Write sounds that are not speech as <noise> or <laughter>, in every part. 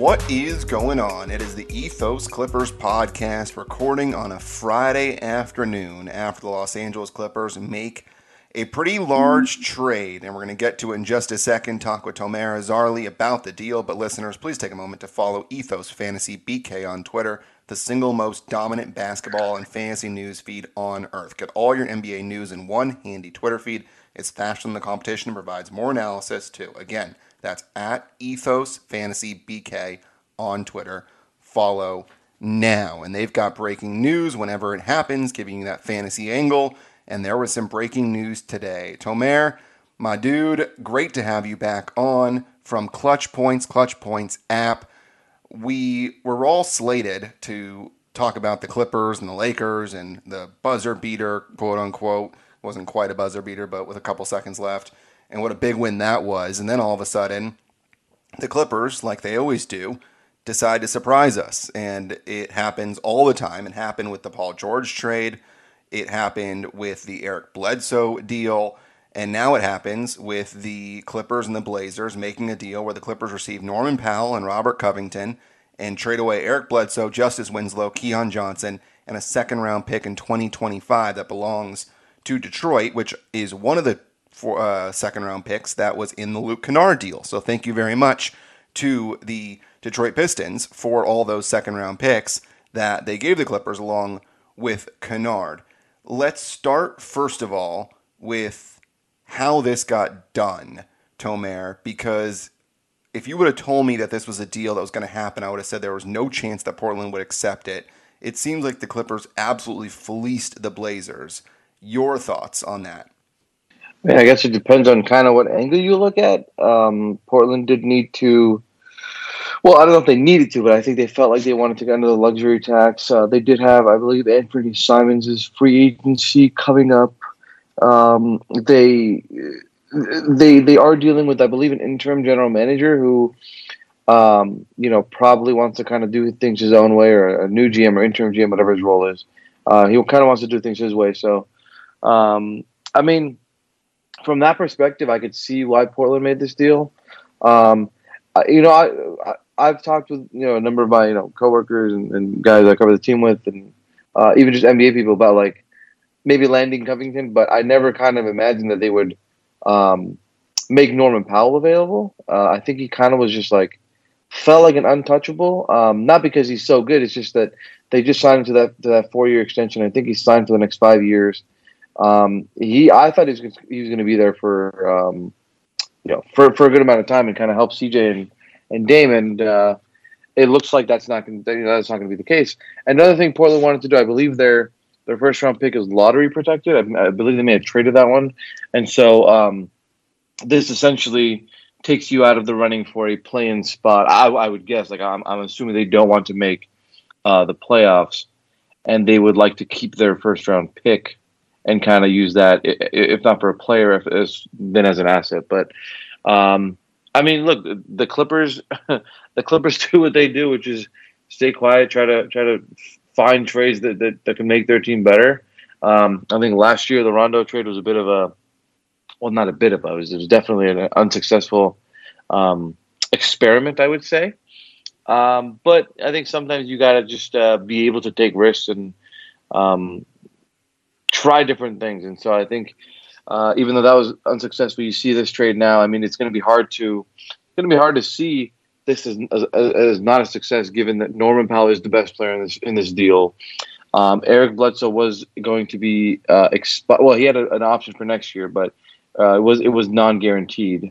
What is going on? It is the Ethos Clippers podcast recording on a Friday afternoon after the Los Angeles Clippers make a pretty large trade. And we're going to get to it in just a second, talk with Tomer Azarly about the deal. But listeners, please take a moment to follow Ethos Fantasy BK on Twitter, the single most dominant basketball and fantasy news feed on earth. Get all your NBA news in one handy Twitter feed. It's faster than the competition and provides more analysis too. Again, that's at Ethos Fantasy BK on Twitter. Follow now. And they've got breaking news whenever it happens, giving you that fantasy angle. And there was some breaking news today. Tomer, my dude, great to have you back on from Clutch Points, Clutch Points app. We were all slated to talk about the Clippers and the Lakers and the buzzer beater, quote unquote. Wasn't quite a buzzer beater, but with a couple seconds left and what a big win that was. And then all of a sudden, the Clippers, like they always do, decide to surprise us. And it happens all the time. It happened with the Paul George trade, it happened with the Eric Bledsoe deal. And now it happens with the Clippers and the Blazers making a deal where the Clippers receive Norman Powell and Robert Covington and trade away Eric Bledsoe, Justice Winslow, Keon Johnson, and a second round pick in 2025 that belongs to Detroit, which is one of the for uh, second round picks that was in the Luke Kennard deal. So thank you very much to the Detroit Pistons for all those second round picks that they gave the Clippers along with Kennard. Let's start first of all with how this got done, Tomer, because if you would have told me that this was a deal that was going to happen, I would have said there was no chance that Portland would accept it. It seems like the Clippers absolutely fleeced the Blazers. Your thoughts on that? Yeah, I guess it depends on kind of what angle you look at. Um, Portland did need to. Well, I don't know if they needed to, but I think they felt like they wanted to get under the luxury tax. Uh, they did have, I believe, Anfernee Simons' free agency coming up. Um, they they they are dealing with, I believe, an interim general manager who, um, you know, probably wants to kind of do things his own way, or a new GM or interim GM, whatever his role is. Uh, he kind of wants to do things his way. So, um, I mean from that perspective, I could see why Portland made this deal. Um, you know, I, have talked with you know a number of my you know coworkers and, and guys I cover the team with, and uh, even just NBA people about like maybe landing Covington, but I never kind of imagined that they would um, make Norman Powell available. Uh, I think he kind of was just like felt like an untouchable. Um, not because he's so good, it's just that they just signed him to that to that four year extension. I think he's signed for the next five years. Um, he, I thought he was he was going to be there for um, you know for, for a good amount of time and kind of help CJ and and Damon. Uh, it looks like that's not going that's not going to be the case. Another thing Portland wanted to do, I believe their their first round pick is lottery protected. I, I believe they may have traded that one, and so um, this essentially takes you out of the running for a play-in spot. I, I would guess, like I'm, I'm assuming they don't want to make uh, the playoffs, and they would like to keep their first round pick and kind of use that, if not for a player, if then as an asset. But um, I mean, look, the Clippers, <laughs> the Clippers do what they do, which is stay quiet, try to try to find trades that that, that can make their team better. Um, I think last year the Rondo trade was a bit of a, well, not a bit of a, it was, it was definitely an unsuccessful um, experiment, I would say. Um, but I think sometimes you got to just uh, be able to take risks and um, try different things. And so I think uh, even though that was unsuccessful, you see this trade now. I mean, it's going to be hard to it's going to be hard to see this as, as, as, not a success, given that Norman Powell is the best player in this in this deal. Um, Eric Bledsoe was going to be uh, expi- well, he had a, an option for next year, but uh, it was it was non guaranteed.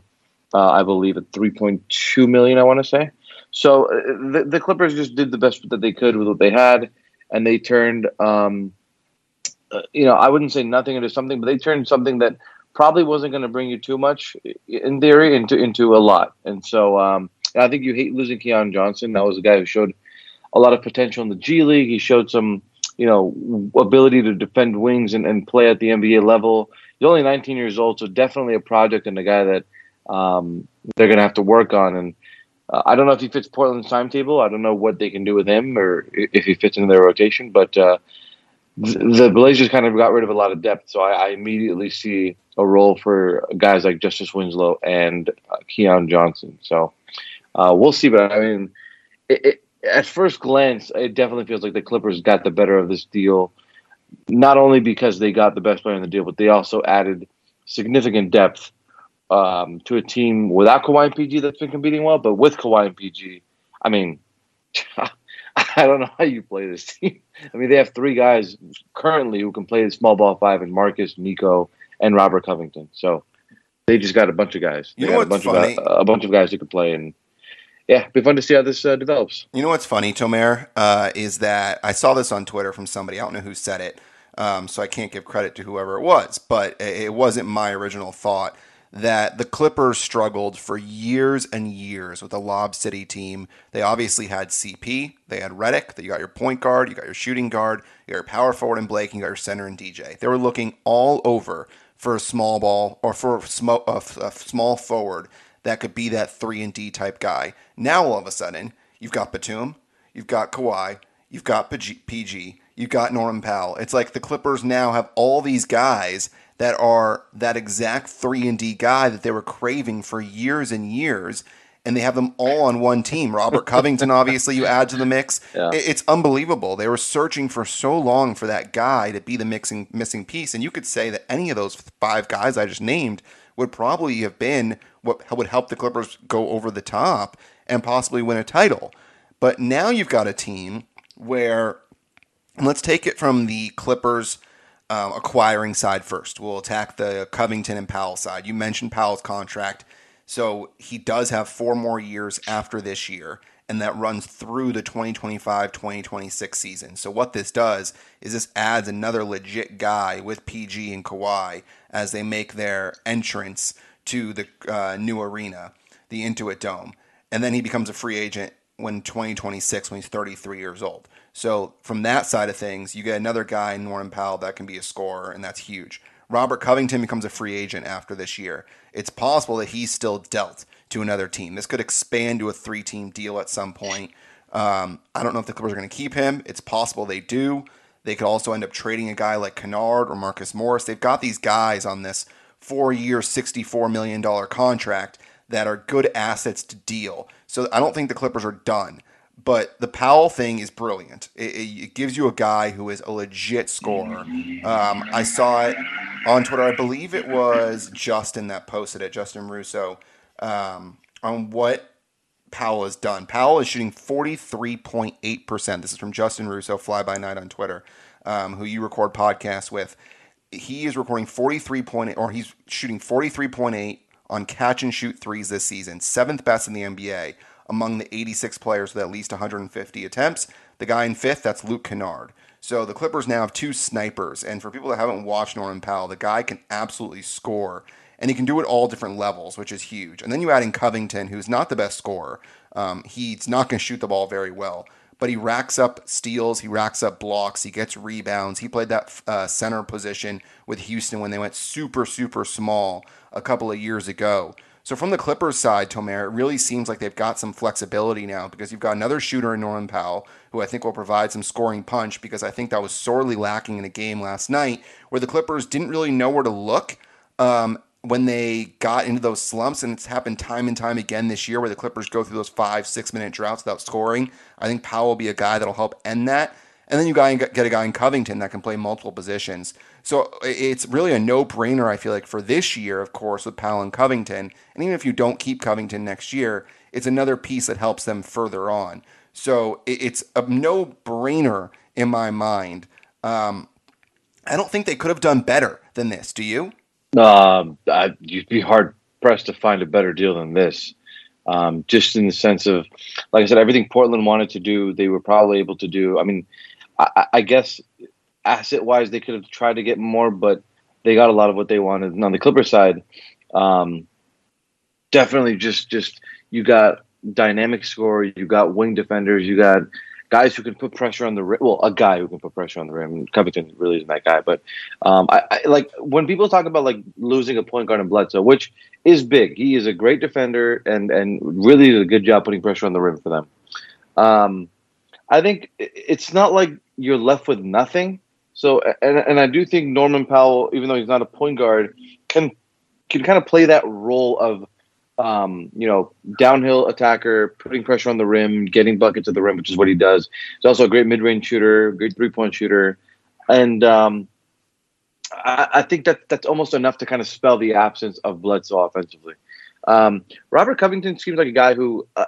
Uh, I believe at three point two million. I want to say. So uh, the, the Clippers just did the best that they could with what they had, and they turned um, uh, you know, I wouldn't say nothing into something, but they turned something that probably wasn't going to bring you too much in theory into into a lot. And so um, I think you hate losing Keon Johnson. That was a guy who showed a lot of potential in the G League. He showed some, you know, ability to defend wings and, and play at the NBA level. He's only 19 years old, so definitely a project and a guy that um, they're going to have to work on. And uh, I don't know if he fits Portland's timetable. I don't know what they can do with him or if he fits into their rotation, but uh, the Blazers kind of got rid of a lot of depth, so I, I immediately see a role for guys like Justice Winslow and uh, Keon Johnson. So uh, we'll see. But I mean, it, it, at first glance, it definitely feels like the Clippers got the better of this deal. Not only because they got the best player in the deal, but they also added significant depth um, to a team without Kawhi and PG that's been competing well, but with Kawhi and PG, I mean, <laughs> <laughs> I don't know how you play this team. I mean, they have three guys currently who can play the small ball five, and Marcus, Nico, and Robert Covington. So they just got a bunch of guys. They You know got a bunch funny? of guys, a bunch of guys who can play, and yeah, it'd be fun to see how this uh, develops. You know what's funny, Tomer, uh, is that I saw this on Twitter from somebody. I don't know who said it, um, so I can't give credit to whoever it was, but it wasn't my original thought that the Clippers struggled for years and years with the Lob City team. They obviously had CP, they had Redick, that you got your point guard, you got your shooting guard, you got your power forward and Blake, and you got your center and DJ. They were looking all over for a small ball or for a a small forward that could be that three and D type guy. Now all of a sudden, you've got Batum, you've got Kawhi, you've got PG, PG you've got Norman Powell. It's like the Clippers now have all these guys that are that exact three and D guy that they were craving for years and years. And they have them all on one team. Robert <laughs> Covington, obviously, you add to the mix. Yeah. It- It's unbelievable. They were searching for so long for that guy to be the mixing missing piece. And you could say that any of those five guys I just named would probably have been what would help the Clippers go over the top and possibly win a title. But now you've got a team where, let's take it from the Clippers um, acquiring side first. We'll attack the Covington and Powell side. You mentioned Powell's contract. So he does have four more years after this year, and that runs through the 2025 2026 season. So, what this does is this adds another legit guy with PG and Kawhi as they make their entrance to the uh, new arena, the Intuit Dome. And then he becomes a free agent when 2026 when he's 33 years old. So from that side of things, you get another guy, Norman Powell, that can be a scorer, and that's huge. Robert Covington becomes a free agent after this year. It's possible that he's still dealt to another team. This could expand to a three-team deal at some point. Um, I don't know if the Clippers are going to keep him. It's possible they do. They could also end up trading a guy like Kennard or Marcus Morris. They've got these guys on this four-year, $64 million contract that are good assets to deal. So I don't think the Clippers are done. But the Powell thing is brilliant. It, it, it gives you a guy who is a legit scorer. Um, I saw it on Twitter. I believe it was Justin that posted it, Justin Russo, um, on what Powell has done. Powell is shooting 43.8%. This is from Justin Russo, Fly By Night on Twitter, um, who you record podcasts with. He is recording 43.8, or he's shooting 43.8 on catch and shoot threes this season, seventh best in the NBA among the 86 players with at least 150 attempts. The guy in fifth, that's Luke Kennard. So the Clippers now have two snipers, and for people that haven't watched Norman Powell, the guy can absolutely score, and he can do it all different levels, which is huge. And then you add in Covington, who's not the best scorer. Um, he's not going to shoot the ball very well, but he racks up steals, he racks up blocks, he gets rebounds. He played that uh, center position with Houston when they went super, super small a couple of years ago. So from the Clippers side, Tomer, it really seems like they've got some flexibility now because you've got another shooter in Norman Powell, who I think will provide some scoring punch because I think that was sorely lacking in a game last night where the Clippers didn't really know where to look um, when they got into those slumps. And it's happened time and time again this year where the Clippers go through those five, six minute droughts without scoring. I think Powell will be a guy that'll help end that. And then you get a guy in Covington that can play multiple positions. So it's really a no brainer, I feel like, for this year, of course, with Powell and Covington. And even if you don't keep Covington next year, it's another piece that helps them further on. So it's a no brainer in my mind. Um, I don't think they could have done better than this. Do you? Um, I, you'd be hard pressed to find a better deal than this. Um, just in the sense of, like I said, everything Portland wanted to do, they were probably able to do. I mean, I, I guess asset wise, they could have tried to get more, but they got a lot of what they wanted. And on the Clipper side, um, definitely just just you got dynamic score, you got wing defenders, you got guys who can put pressure on the rim. Well, a guy who can put pressure on the rim. Covington really isn't that guy, but um, I, I like when people talk about like losing a point guard in Bledsoe, which is big. He is a great defender and and really did a good job putting pressure on the rim for them. Um, I think it's not like you're left with nothing. So, and and I do think Norman Powell, even though he's not a point guard, can can kind of play that role of um, you know, downhill attacker, putting pressure on the rim, getting buckets at the rim, which is what he does. He's also a great mid range shooter, great three point shooter, and um, I, I, think that that's almost enough to kind of spell the absence of Bledsoe offensively. Um, Robert Covington seems like a guy who uh,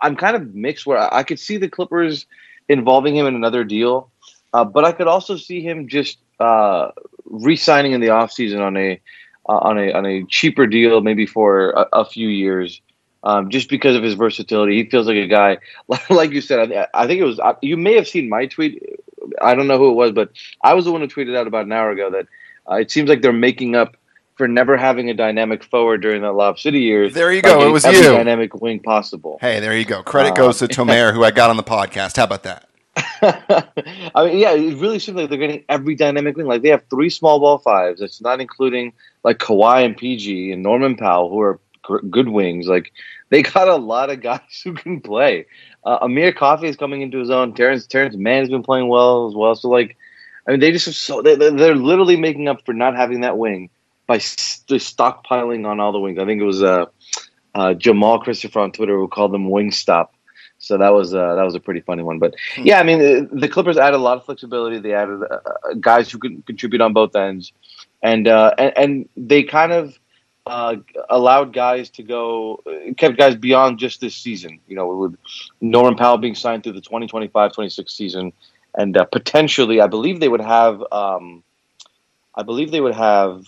I'm kind of mixed where I, could see the Clippers involving him in another deal, uh, but I could also see him just uh, re-signing in the offseason on a uh, on a on a cheaper deal, maybe for a, a few years, um, just because of his versatility. He feels like a guy, <laughs> like you said. I, I think it was you may have seen my tweet. I don't know who it was, but I was the one who tweeted out about an hour ago that uh, it seems like they're making up for never having a dynamic forward during the Lob City years. There you go. It was you. Dynamic wing possible. Hey, there you go. Credit uh, goes to <laughs> Tomer, who I got on the podcast. How about that? <laughs> I mean, yeah, it really seems like they're getting every dynamic wing. Like they have three small ball fives. It's not including like Kawhi and PG and Norman Powell, who are good wings. Like they got a lot of guys <laughs> who can play. Uh, Amir Coffey is coming into his own. Terance Terance Mann has been playing well as well. So like, I mean, they just have so they, they're literally making up for not having that wing by st- stockpiling on all the wings. I think it was uh, uh, Jamal Christopher on Twitter who called them wing stop. So that was uh, that was a pretty funny one. But hmm. yeah, I mean, the, the, Clippers added a lot of flexibility. They added uh, uh guys who could contribute on both ends, and uh, and, and they kind of uh, allowed guys to go, kept guys beyond just this season. You know, with Norman Powell being signed through the 2025-26 season, and uh, potentially, I believe they would have, um, I believe they would have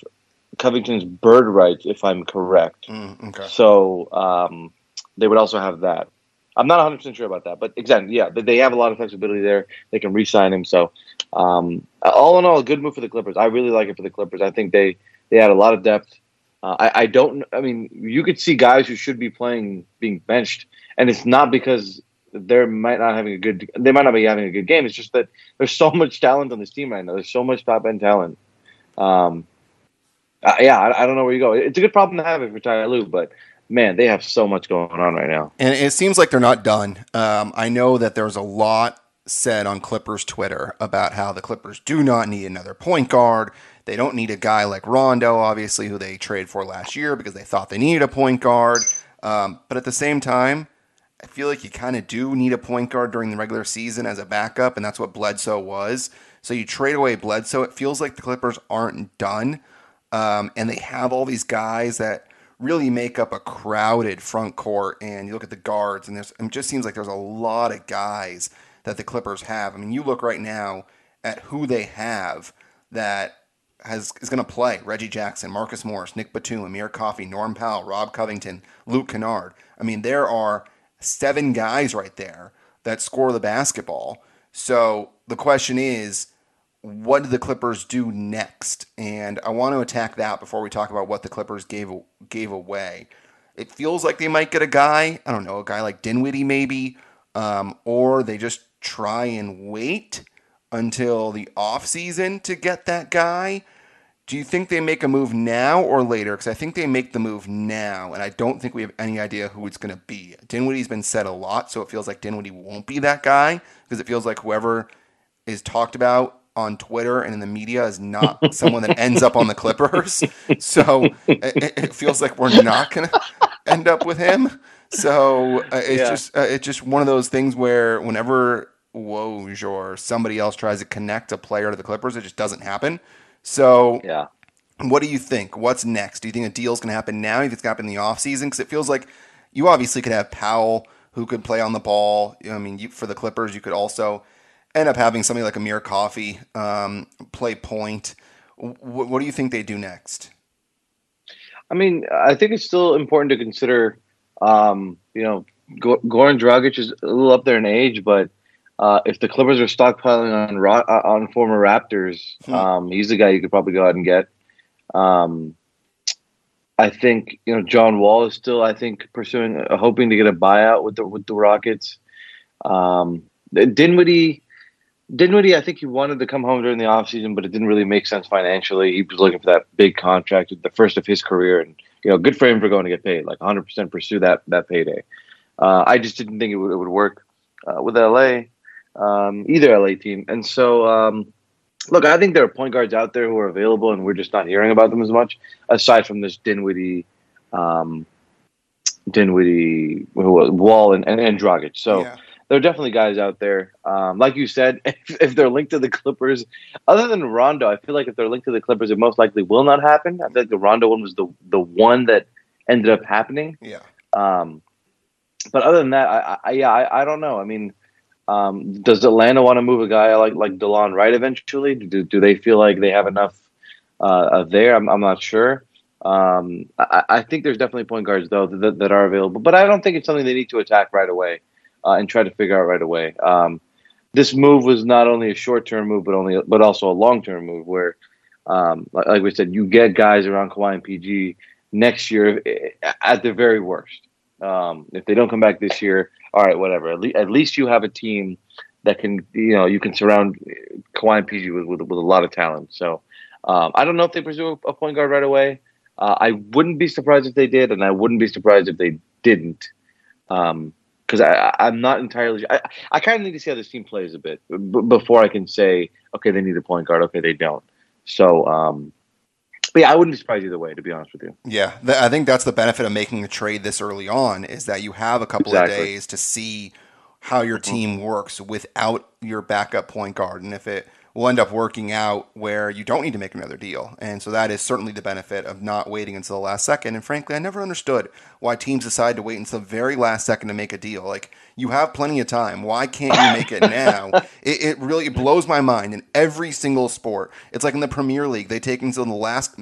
Covington's bird rights, if I'm correct. Mm, okay. So um, they would also have that. I'm not 100 percent sure about that, but again, yeah, they have a lot of flexibility there. They can re-sign him. So, um, all in all, a good move for the Clippers. I really like it for the Clippers. I think they they had a lot of depth. Uh, I, I don't. I mean, you could see guys who should be playing being benched, and it's not because they're might not having a good. They might not be having a good game. It's just that there's so much talent on this team right now. There's so much top end talent. Um, uh, yeah, I, I, don't know where you go. It's a good problem to have if you're Ty Lue, but man, they have so much going on right now. And it seems like they're not done. Um, I know that there's a lot said on Clippers Twitter about how the Clippers do not need another point guard. They don't need a guy like Rondo, obviously, who they traded for last year because they thought they needed a point guard. Um, but at the same time, I feel like you kind of do need a point guard during the regular season as a backup, and that's what Bledsoe was. So you trade away Bledsoe. It feels like the Clippers aren't done, um, and they have all these guys that really make up a crowded front court. And you look at the guards, and there's it just seems like there's a lot of guys that the Clippers have. I mean, you look right now at who they have that has is going to play: Reggie Jackson, Marcus Morris, Nick Batum, Amir Coffey, Norm Powell, Rob Covington, Luke Kennard. I mean, there are seven guys right there that score the basketball. So the question is, what do the Clippers do next? And I want to attack that before we talk about what the Clippers gave gave away. It feels like they might get a guy, I don't know, a guy like Dinwiddie maybe, um, or they just try and wait until the off season to get that guy. Do you think they make a move now or later? Because I think they make the move now, and I don't think we have any idea who it's going to be. Dinwiddie's been said a lot, so it feels like Dinwiddie won't be that guy because it feels like whoever is talked about on Twitter and in the media is not someone that ends up on the Clippers. <laughs> So it, it feels like we're not going to end up with him. So uh, it's yeah. just uh, it's just one of those things where whenever Woj or somebody else tries to connect a player to the Clippers, it just doesn't happen. So yeah. What do you think? What's next? Do you think a deal's going to happen now? Think it's going to happen in the offseason? Because it feels like you obviously could have Powell who could play on the ball. I mean, you, for the Clippers, you could also end up having somebody like Amir Coffey um, play point. W- what do you think they do next? I mean, I think it's still important to consider. Um, you know, Goran Dragic is a little up there in age, but uh, if the Clippers are stockpiling on uh, on former Raptors, hmm. um, he's the guy you could probably go out and get. Um, I think you know John Wall is still, I think, pursuing, uh, hoping to get a buyout with the with the Rockets. Um, Dinwiddie, Dinwiddie, I think he wanted to come home during the offseason, but it didn't really make sense financially. He was looking for that big contract, the first of his career, and you know, good for him for going to get paid, like 100% pursue that that payday. Uh, I just didn't think it would, it would work uh, with LA, um, either LA team, and so um, look, I think there are point guards out there who are available, and we're just not hearing about them as much. Aside from this Dinwiddie, um, Dinwiddie, Wall, and, and, and Dragic. So yeah. There are definitely guys out there. Um, like you said, <laughs> if, if, they're linked to the Clippers, other than Rondo, I feel like if they're linked to the Clippers, it most likely will not happen. I think the Rondo one was the the one that ended up happening. Yeah. Um, but other than that, I, I yeah, I, I don't know. I mean, um, does Atlanta want to move a guy like like Delon Wright eventually? Do do they feel like they have enough uh, there? I'm I'm not sure. Um, I, I, think there's definitely point guards though that, that, are available, but I don't think it's something they need to attack right away uh, and try to figure out right away. Um, this move was not only a short term move, but only but also a long term move where, um, like, like, we said, you get guys around Kawhi and PG next year eh, at the very worst. Um, if they don't come back this year, all right, whatever. At, le- at, least you have a team that can, you know, you can surround Kawhi and PG with, with, with a lot of talent. So um, I don't know if they pursue a point guard right away. Uh, I wouldn't be surprised if they did, and I wouldn't be surprised if they didn't. Um, because I, I'm not entirely. I, I kind of need to see how this team plays a bit b- before I can say, okay, they need a point guard. Okay, they don't. So, um, but yeah, I wouldn't be surprised either way, to be honest with you. Yeah, th- I think that's the benefit of making a trade this early on is that you have a couple exactly. of days to see how your mm-hmm. team works without your backup point guard, and if it will end up working out where you don't need to make another deal. And so that is certainly the benefit of not waiting until the last second. And frankly, I never understood why teams decide to wait until the very last second to make a deal. Like, you have plenty of time. Why can't you make it now? <laughs> it, it, really it blows my mind in every single sport. It's like in the Premier League, they take until the last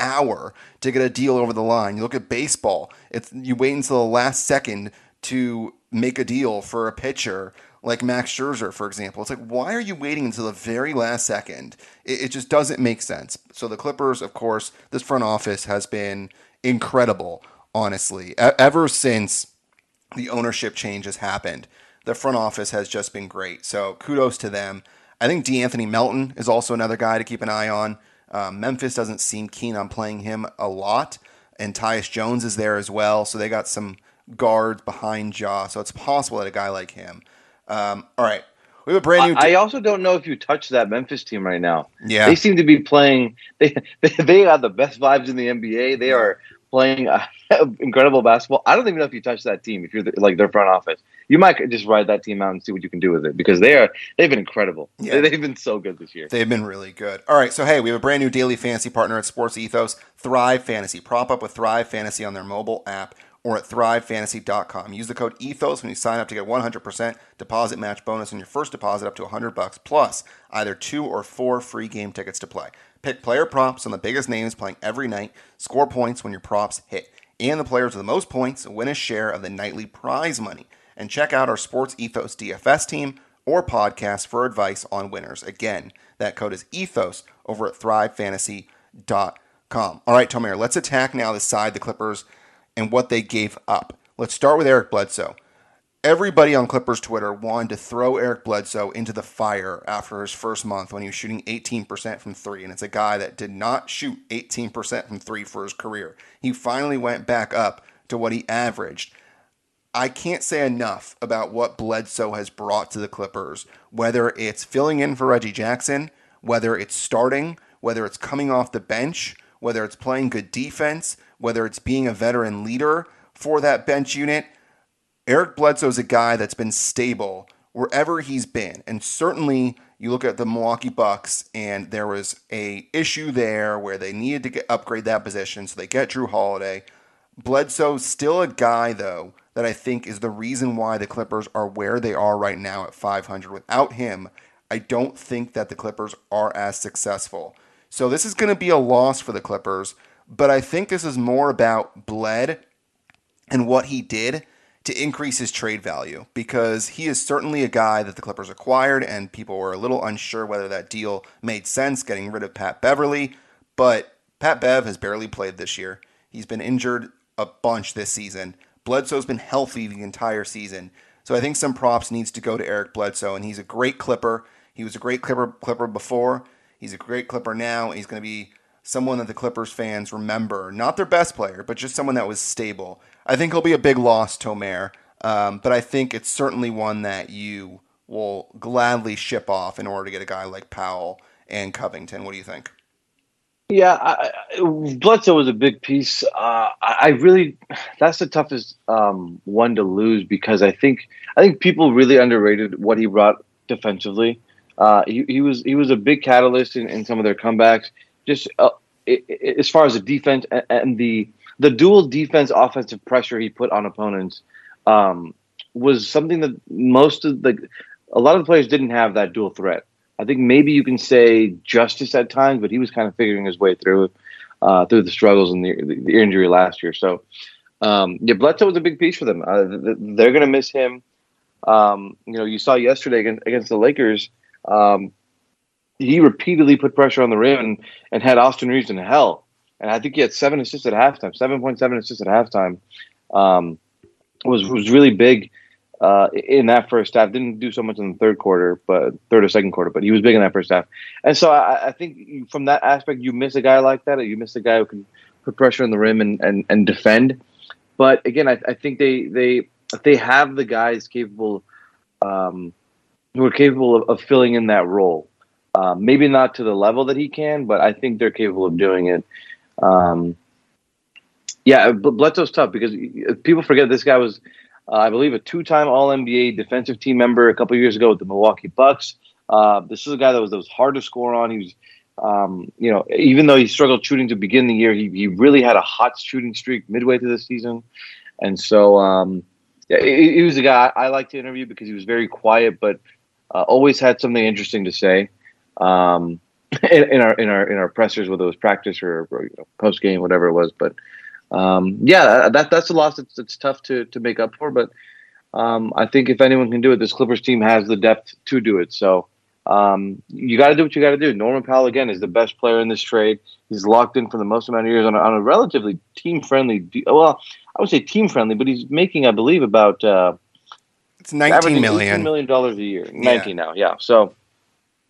hour to get a deal over the line. You look at baseball, it's you wait until the last second to make a deal for a pitcher like Max Scherzer, for example. It's like, why are you waiting until the very last second? It, it, just doesn't make sense. So the Clippers, of course, this front office has been incredible, honestly. E- ever since the ownership change has happened, the front office has just been great. So kudos to them. I think De'Anthony Melton is also another guy to keep an eye on. Um, Memphis doesn't seem keen on playing him a lot, and Tyus Jones is there as well. So they got some guards behind Ja. So it's possible that a guy like him um, all right. We have a brand new. T- I also don't know if you touch that Memphis team right now. Yeah, they seem to be playing. They <laughs> they, they have the best vibes in the NBA. They are playing uh, <laughs> incredible basketball. I don't even know if you touch that team. If you're the, like their front office, you might just ride that team out and see what you can do with it because they are they've been incredible. Yeah. They've been so good this year. They've been really good. All right, so hey, we have a brand new daily fantasy partner at Sports Ethos, Thrive Fantasy. Prop up with Thrive Fantasy on their mobile app or at thrivefantasy.com. Use the code ETHOS when you sign up to get 100% deposit match bonus on your first deposit up to 100 bucks plus either two or four free game tickets to play. Pick player props on the biggest names playing every night, score points when your props hit, and the players with the most points win a share of the nightly prize money. And check out our Sports Ethos DFS team or podcast for advice on winners. Again, that code is ETHOS over at thrivefantasy.com. All right, Tomer, let's attack now the side the Clippers – and what they gave up. Let's start with Eric Bledsoe. Everybody on Clippers Twitter wanted to throw Eric Bledsoe into the fire after his first month when he was shooting 18% from three. And it's a guy that did not shoot 18% from three for his career. He finally went back up to what he averaged. I can't say enough about what Bledsoe has brought to the Clippers, whether it's filling in for Reggie Jackson, whether it's starting, whether it's coming off the bench, whether it's playing good defense, whether it's being a veteran leader for that bench unit. Eric Bledsoe is a guy that's been stable wherever he's been. And certainly you look at the Milwaukee Bucks and there was a issue there where they needed to get, upgrade that position, so they get Jrue Holiday. Bledsoe's still a guy though that I think is the reason why the Clippers are where they are right now at 500. Without him, I don't think that the Clippers are as successful. So this is going to be a loss for the Clippers. But I think this is more about Bled and what he did to increase his trade value because he is certainly a guy that the Clippers acquired, and people were a little unsure whether that deal made sense getting rid of Pat Beverley. But Pat Bev has barely played this year. He's been injured a bunch this season. Bledsoe's been healthy the entire season. So I think some props needs to go to Eric Bledsoe, and he's a great Clipper. He was a great Clipper Clipper before. He's a great Clipper now. He's going to be someone that the Clippers fans remember. Not their best player, but just someone that was stable. I think he'll be a big loss, Tomer, um, but I think it's certainly one that you will gladly ship off in order to get a guy like Powell and Covington. What do you think? Yeah, I, Bledsoe was a big piece. Uh, I really, that's the toughest um, one to lose because I think I think people really underrated what he brought defensively. Uh, he, he was he was a big catalyst in, in some of their comebacks. Just uh, as far as the defense and, and, the the dual defense offensive pressure he put on opponents um, was something that most of the a lot of the players didn't have that dual threat. I think maybe you can say Justice at times, but he was kind of figuring his way through uh, through the struggles and the, the, injury last year. So, um, yeah, Bledsoe was a big piece for them. Uh, they're going to miss him. Um, you know, you saw yesterday against, against the Lakers. Um, he repeatedly put pressure on the rim and, and had Austin Reaves in hell. And I think he had seven assists at halftime, seven point seven assists at halftime. Um, was was really big uh, in that first half. Didn't do so much in the third quarter, but third or second quarter, but he was big in that first half. And so I, I think from that aspect, you miss a guy like that. You miss a guy who can put pressure on the rim and, and, and defend. But again, I, I think they they they have the guys capable um, who are capable of, of filling in that role. Um, maybe not to the level that he can, but I think they're capable of doing it. Um, yeah, Bledsoe's tough because people forget this guy was uh, I believe a two-time All NBA defensive team member a couple years ago with the Milwaukee Bucks. Uh, this is a guy that was that was hard to score on. He was, um, you know, even though he struggled shooting to begin the year, he he really had a hot shooting streak midway through the season, and so um, yeah, he, he, was a guy I, I like to interview because he was very quiet, but uh, always had something interesting to say. Um, <laughs> in, in, our in our in our pressers, whether it was practice or, or you know, post game, whatever it was, but um, yeah, that that's a loss that's, that's tough to to make up for. But um, I think if anyone can do it, this Clippers team has the depth to do it. So um, you got to do what you got to do. Norman Powell again is the best player in this trade. He's locked in for the most amount of years on a, on a relatively team friendly. Well, I would say team friendly, but he's making, I believe, about uh, it's nineteen million million dollars a year. Nineteen yeah. now, yeah. So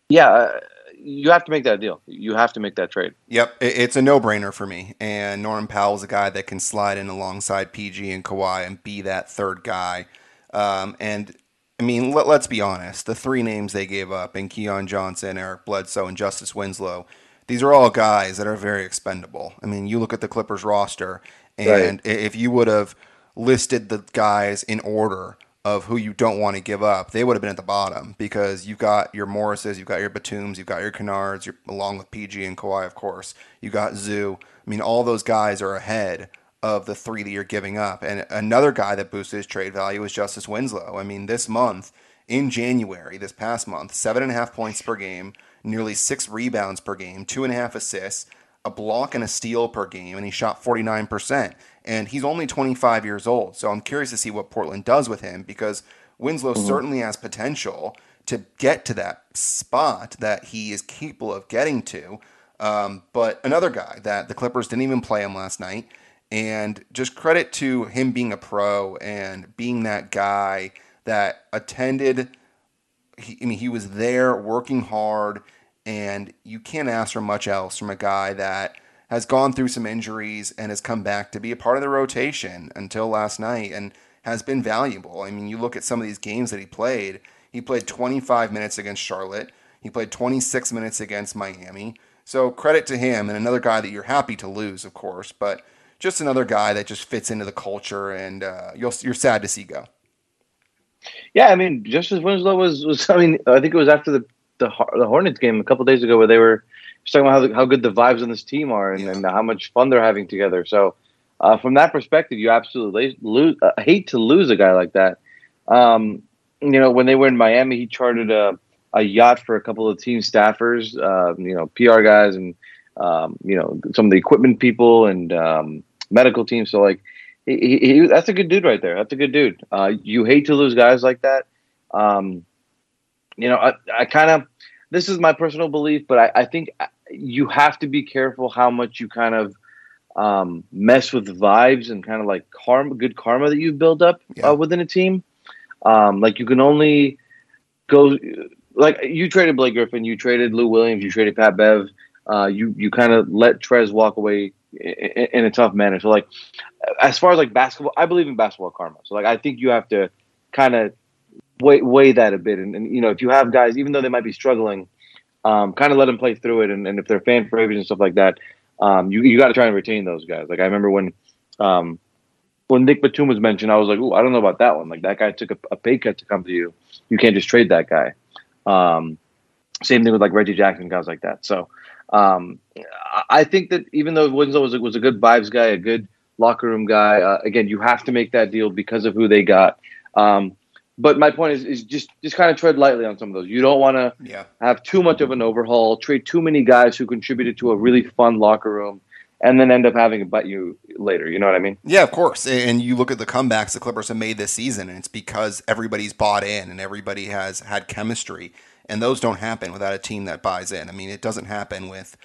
yeah. Uh, you have to make that deal. You have to make that trade. Yep, it's a no-brainer for me. And Norman Powell's a guy that can slide in alongside PG and Kawhi and be that third guy. Um, and I mean, let, us be honest. The three names they gave up, in Keon Johnson, Eric Bledsoe, and Justice Winslow, these are all guys that are very expendable. I mean, you look at the Clippers roster, and right. if you would have listed the guys in order of who you don't want to give up, they would have been at the bottom because you've got your Morrises, you've got your Batums, you've got your Kennards, along with PG and Kawhi, of course. You got Zoo. I mean, all those guys are ahead of the three that you're giving up. And another guy that boosted his trade value is Justice Winslow. I mean, this month, in January, this past month, seven and a half points per game, nearly six rebounds per game, two and a half assists, a block and a steal per game, and he shot 49% and he's only 25 years old. So I'm curious to see what Portland does with him because Winslow mm-hmm. certainly has potential to get to that spot that he is capable of getting to. Um, but another guy that the Clippers didn't even play him last night, and just credit to him being a pro and being that guy that attended. He, I mean, he was there working hard, and you can't ask for much else from a guy that has gone through some injuries and has come back to be a part of the rotation until last night and has been valuable. I mean, you look at some of these games that he played. He played 25 minutes against Charlotte. He played 26 minutes against Miami. So credit to him and another guy that you're happy to lose, of course, but just another guy that just fits into the culture and uh, you're sad to see go. Yeah, I mean, Justice Winslow was was. I mean, I think it was after the the, the Hornets game a couple days ago where they were talking about how, how good the vibes on this team are and, yeah. and how much fun they're having together. So, uh, from that perspective, you absolutely lose, uh, hate to lose a guy like that. Um, you know, when they were in Miami, he chartered a, a yacht for a couple of team staffers, uh, you know, PR guys and, um, you know, some of the equipment people and um, medical teams. So, like, he, he, he, that's a good dude right there. That's a good dude. Uh, you hate to lose guys like that. Um, you know, I, I kind of, this is my personal belief, but I, I think you have to be careful how much you kind of um, mess with vibes and kind of like karma, good karma that you've built up yeah. uh, within a team. Um, like you can only go like you traded Blake Griffin, you traded Lou Williams, you traded Pat Bev. Uh, you you kind of let Trez walk away in, in, a tough manner. So like as far as like basketball, I believe in basketball karma. So like I think you have to kind of weigh weigh that a bit. And, and you know if you have guys, even though they might be struggling um, kind of let them play through it. And, and if they're fan favorites and stuff like that, um, you you got to try and retain those guys. Like I remember when um, when Nick Batum was mentioned, I was like, "Ooh, I don't know about that one." Like that guy took a, a pay cut to come to you. You can't just trade that guy. Um, same thing with like Reggie Jackson, guys like that. So um, I think that even though Winslow was a, was a good vibes guy, a good locker room guy, uh, again, you have to make that deal because of who they got. Um, but my point is, is just just kind of tread lightly on some of those. You don't want to Yeah. have too much of an overhaul, trade too many guys who contributed to a really fun locker room, and then end up having a bite you later. You know what I mean? Yeah, of course. And you look at the comebacks the Clippers have made this season, and it's because everybody's bought in and everybody has had chemistry. And those don't happen without a team that buys in. I mean, it doesn't happen with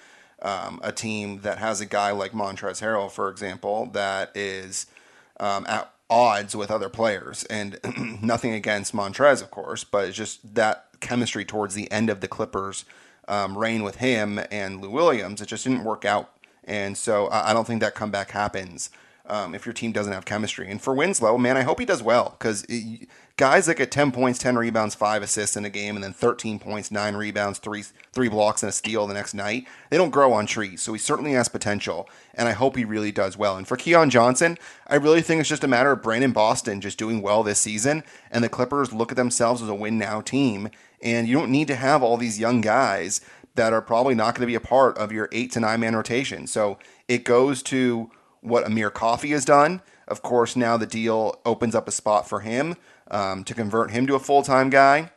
um, a team that has a guy like Montrezl Harrell, for example, that is um, at odds with other players. And <clears throat> nothing against Montrez, of course, but it's just that chemistry towards the end of the Clippers' um, reign with him and Lou Williams. It just didn't work out. And so I I don't think that comeback happens um, if your team doesn't have chemistry. And for Winslow, man, I hope he does well because guys that get 10 points, 10 rebounds, 5 assists in a game, and then 13 points, 9 rebounds, 3, three blocks, and a steal the next night, they don't grow on trees. So he certainly has potential, and I hope he really does well. And for Keon Johnson, I really think it's just a matter of Brandon Boston just doing well this season, and the Clippers look at themselves as a win now team. And you don't need to have all these young guys that are probably not going to be a part of your eight to nine man rotation. So it goes to what Amir Coffey has done. Of course, now the deal opens up a spot for him um, to convert him to a full time guy.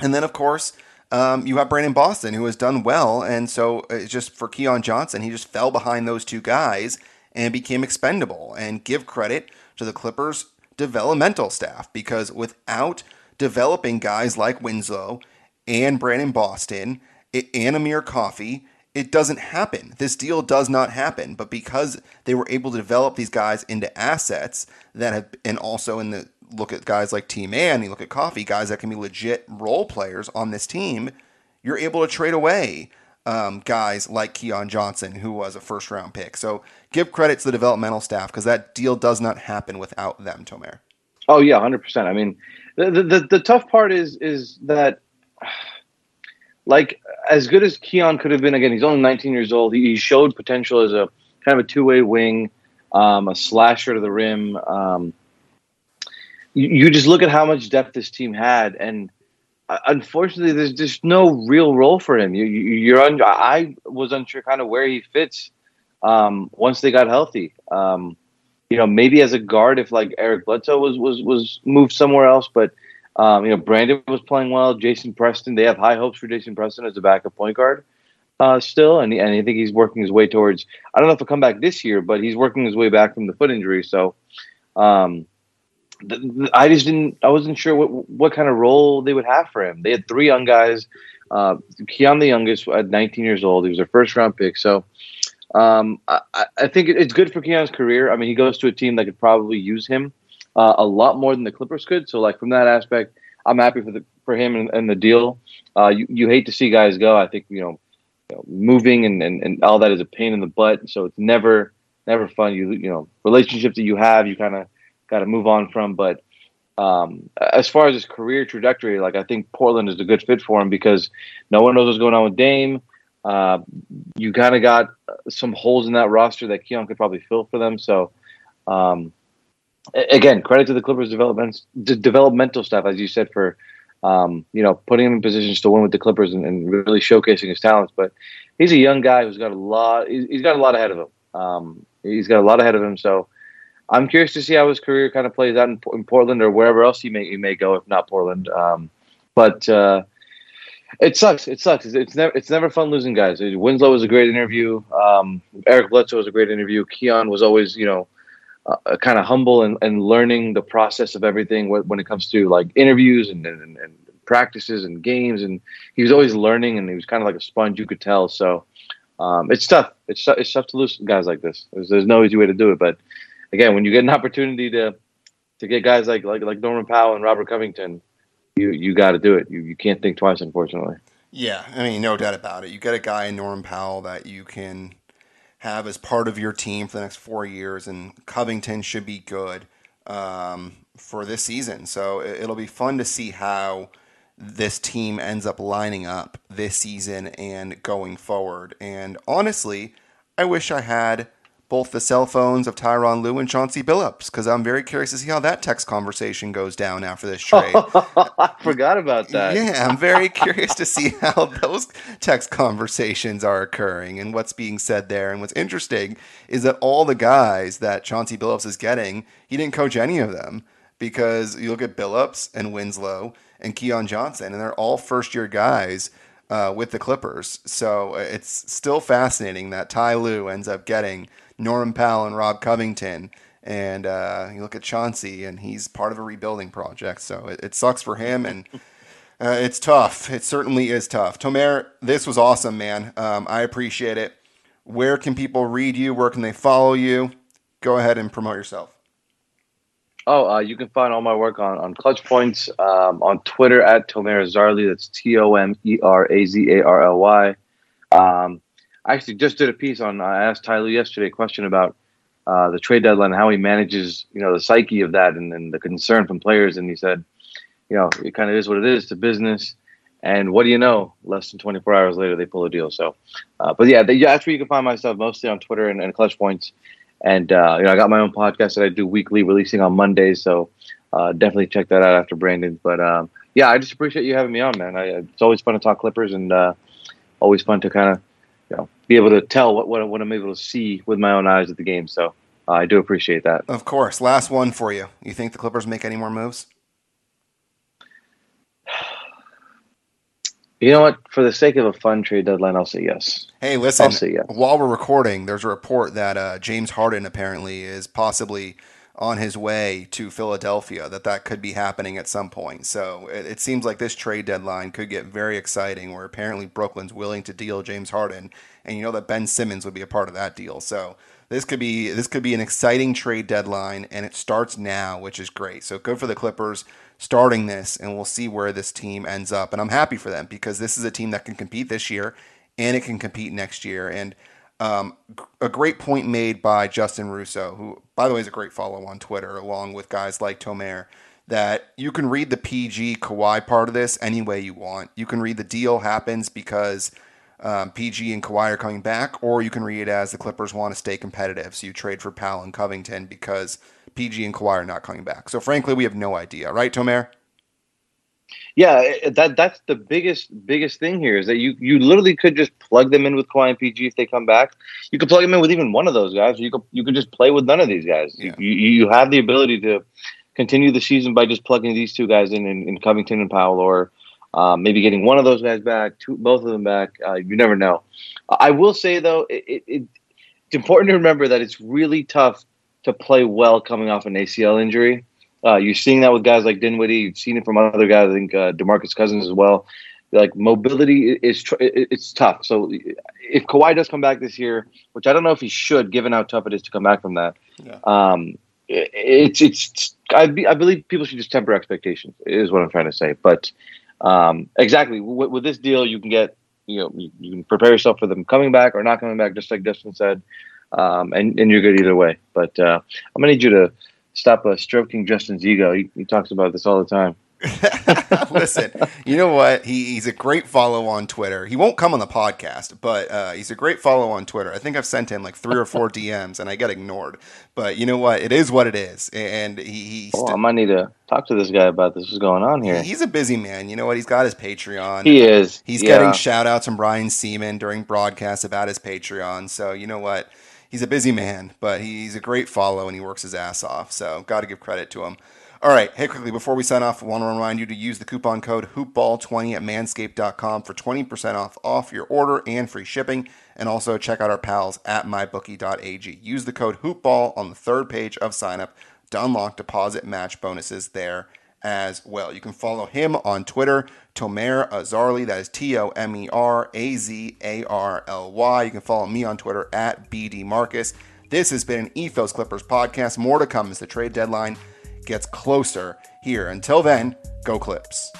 And then, of course, um, you have Brandon Boston, who has done well. And so it's just for Keon Johnson, he just fell behind those two guys and became expendable. And give credit to the Clippers developmental staff because without developing guys like Winslow and Brandon Boston and Amir Coffey, it doesn't happen. This deal does not happen. But because they were able to develop these guys into assets that have, and also in the look at guys like T Man, you look at Coffey, guys that can be legit role players on this team, you're able to trade away um, guys like Keon Johnson, who was a first round pick. So give credit to the developmental staff because that deal does not happen without them, Tomer. Oh yeah, hundred percent. I mean, the, the the tough part is is that like as good as Keon could have been. Again, he's only 19 years old. He, he showed potential as a kind of a two way wing, um, a slasher to the rim. Um, you, just look at how much depth this team had, and uh, unfortunately, there's just no real role for him. You, you're un- I was unsure kind of where he fits um, once they got healthy. Um, you know, maybe as a guard, if like Eric Bledsoe was was was moved somewhere else, but um, you know, Brandon was playing well. Jason Preston, they have high hopes for Jason Preston as a backup point guard uh, still, and and I think he's working his way towards. I don't know if he'll come back this year, but he's working his way back from the foot injury. So, um, I just didn't. I wasn't sure what what kind of role they would have for him. They had three young guys. Uh, Keon, the youngest, at 19 years old, he was their first round pick. So. Um, I, I think it's good for Keon's career. I mean, he goes to a team that could probably use him uh, a lot more than the Clippers could. So, like from that aspect, I'm happy for the for him and, and the deal. Uh, you you hate to see guys go. I think you know, you know, moving and, and, and all that is a pain in the butt. So it's never never fun. You you know relationships that you have, you kind of got to move on from. But um, as far as his career trajectory, like I think Portland is a good fit for him because no one knows what's going on with Dame. Uh, you kind of got some holes in that roster that Keon could probably fill for them. So. Um, again, credit to the Clippers development the developmental staff, as you said, for um, you know putting him in positions to win with the Clippers and, and, really showcasing his talents. But he's a young guy who's got a lot. he's got a lot ahead of him. Um, he's got a lot ahead of him. So I'm curious to see how his career kind of plays out in, in Portland or wherever else he may he may go, if not Portland. Um, but uh, it sucks. It sucks. It's, it's, never it's never fun losing guys. Winslow was a great interview. Um, Eric Bledsoe was a great interview. Keon was always you know uh, kind of humble and, and learning the process of everything when it comes to like interviews and, and, and practices and games. And he was always learning and he was kind of like a sponge, you could tell. So um, it's tough. It's, it's tough to lose guys like this. There's, there's no easy way to do it. But again, when you get an opportunity to, to get guys like, like, like Norman Powell and Robert Covington, you, you got to do it. You, you can't think twice, unfortunately. Yeah. I mean, no doubt about it. You get a guy in Norman Powell that you can have as part of your team for the next four years, and Covington should be good um, for this season. So it'll be fun to see how this team ends up lining up this season and going forward. And honestly, I wish I had both the cell phones of Tyronn Lue and Chauncey Billups because I'm very curious to see how that text conversation goes down after this trade. <laughs> I forgot about that. Yeah, I'm very curious to see how those text conversations are occurring and what's being said there. And what's interesting is that all the guys that Chauncey Billups is getting, he didn't coach any of them because you look at Billups and Winslow and Keon Johnson, and they're all first year guys. Uh, with the Clippers. So uh, it's still fascinating that Ty Lue ends up getting Norman Powell and Rob Covington. And uh, you look at Chauncey, and he's part of a rebuilding project. So it, it sucks for him, and <laughs> uh, it's tough. It certainly is tough. Tomer, this was awesome, man. Um, I appreciate it. Where can people read you? Where can they follow you? Go ahead and promote yourself. Oh, uh, you can find all my work on, on Clutch Points um, on Twitter at Tomer Azarly. That's T O M E R A Z A R L Y. Um, I actually just did a piece on. I asked Ty Lue yesterday a question about uh, the trade deadline, how he manages, you know, the psyche of that, and, and the concern from players. And he said, you know, it kind of is what it is. It's a business, and what do you know? Less than 24 hours later, they pull a deal. So, uh, but yeah, yeah, that's where you can find myself mostly on Twitter and, and Clutch Points. And uh, you know, I got my own podcast that I do weekly, releasing on Mondays. So uh, definitely check that out after Brandon. But um, yeah, I just appreciate you having me on, man. I, it's always fun to talk Clippers, and uh, always fun to kind of be able to tell what, what what I'm able to see with my own eyes at the game. So uh, I do appreciate that. Of course. Last one for you. You think the Clippers make any more moves? <sighs> You know what? For the sake of a fun trade deadline, I'll say yes. Hey, listen. I'll say yes. While we're recording, there's a report that uh, James Harden apparently is possibly on his way to Philadelphia. That that could be happening at some point. So it, it seems like this trade deadline could get very exciting. Where apparently Brooklyn's willing to deal James Harden, and you know that Ben Simmons would be a part of that deal. So this could be this could be an exciting trade deadline, and it starts now, which is great. So good for the Clippers starting this, and we'll see where this team ends up. And I'm happy for them because this is a team that can compete this year, and it can compete next year. And um, a great point made by Justin Russo, who, by the way, is a great follow on Twitter, along with guys like Tomer, that you can read the PG Kawhi part of this any way you want. You can read the deal happens because um, PG and Kawhi are coming back, or you can read it as the Clippers want to stay competitive. So you trade for Powell and Covington because PG and Kawhi are not coming back. So frankly, we have no idea, right, Tomer? Yeah, that that's the biggest biggest thing here is that you you literally could just plug them in with Kawhi and PG if they come back. You could plug them in with even one of those guys. you could you could just play with none of these guys. Yeah. You, you, you have the ability to continue the season by just plugging these two guys in in, in Covington and Powell, or um, maybe getting one of those guys back, two, both of them back. Uh, you never know. I will say though, it, it, it, it's important to remember that it's really tough to play well coming off an ACL injury. Uh, you're seeing that with guys like Dinwiddie. You've seen it from other guys. I think uh, DeMarcus Cousins as well. Like mobility is tr- it's tough. So if Kawhi does come back this year, which I don't know if he should, given how tough it is to come back from that, yeah. um, it, it's it's I, be, I believe people should just temper expectations. Is what I'm trying to say. But um, exactly with, with, this deal, you can get you know you, you, can prepare yourself for them coming back or not coming back, just like Justin said, um, and and you're good either way. But uh, I'm gonna need you to stop uh, stroking Justin's ego. He, he talks about this all the time. <laughs> Listen, you know what? He, he's a great follow on Twitter. He won't come on the podcast, but uh, he's a great follow on Twitter. I think I've sent him like three or four <laughs> DMs, and I get ignored. But you know what? It is what it is, and he. he oh, st- I might need to talk to this guy about this. What's going on here? He's a busy man. You know what? He's got his Patreon. He is. He's yeah. getting shout outs from Brian Sieman during broadcasts about his Patreon. So you know what? He's a busy man, but he's a great follow, and he works his ass off. So got to give credit to him. All right, hey, quickly, before we sign off, I want to remind you to use the coupon code hoopball20 at manscaped.com for 20% off, off your order and free shipping. And also check out our pals at mybookie.ag. Use the code hoopball on the third page of signup to unlock deposit match bonuses there as well. You can follow him on Twitter, Tomer Azarly. That is T O M E R A Z A R L Y. You can follow me on Twitter at BD Marcus. This has been an Ethos Clippers podcast. More to come as the trade deadline gets closer here. Until then, go Clips.